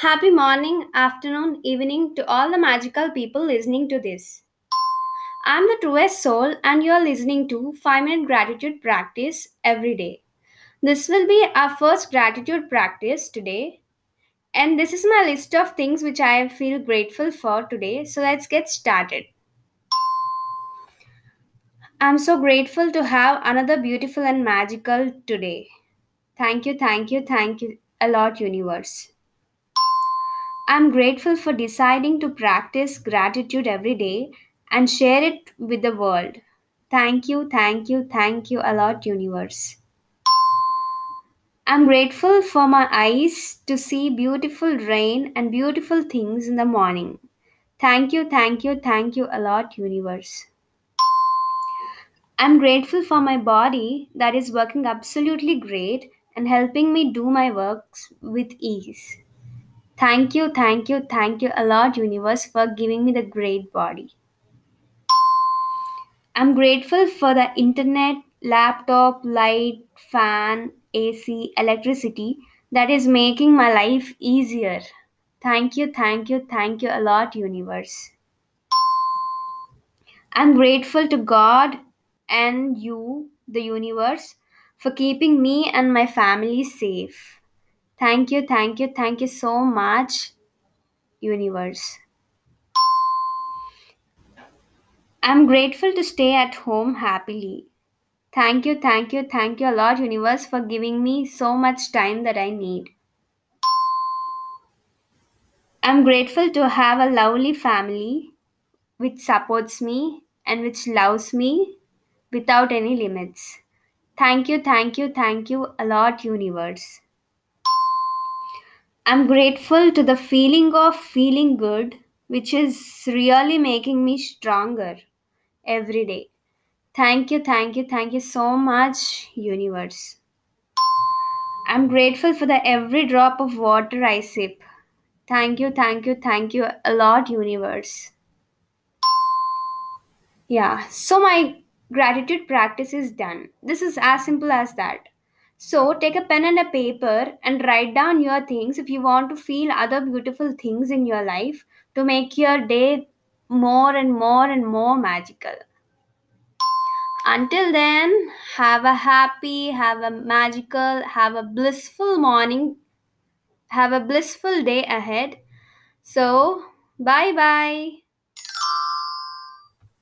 Happy morning, afternoon, evening to all the magical people listening to this. I'm the truest soul, and you're listening to 5 Minute Gratitude Practice every day. This will be our first gratitude practice today, and this is my list of things which I feel grateful for today. So let's get started. I'm so grateful to have another beautiful and magical today. Thank you, thank you, thank you a lot, universe. I'm grateful for deciding to practice gratitude every day and share it with the world. Thank you, thank you, thank you a lot, universe. I'm grateful for my eyes to see beautiful rain and beautiful things in the morning. Thank you, thank you, thank you a lot, universe. I'm grateful for my body that is working absolutely great and helping me do my works with ease. Thank you, thank you, thank you a lot, universe, for giving me the great body. I'm grateful for the internet, laptop, light, fan, AC, electricity that is making my life easier. Thank you, thank you, thank you a lot, universe. I'm grateful to God and you, the universe, for keeping me and my family safe. Thank you, thank you, thank you so much, universe. I'm grateful to stay at home happily. Thank you, thank you, thank you a lot, universe, for giving me so much time that I need. I'm grateful to have a lovely family which supports me and which loves me without any limits. Thank you, thank you, thank you a lot, universe. I'm grateful to the feeling of feeling good, which is really making me stronger every day. Thank you, thank you, thank you so much, universe. I'm grateful for the every drop of water I sip. Thank you, thank you, thank you a lot, universe. Yeah, so my gratitude practice is done. This is as simple as that. So take a pen and a paper and write down your things if you want to feel other beautiful things in your life to make your day more and more and more magical. Until then, have a happy, have a magical, have a blissful morning, have a blissful day ahead. So, bye bye.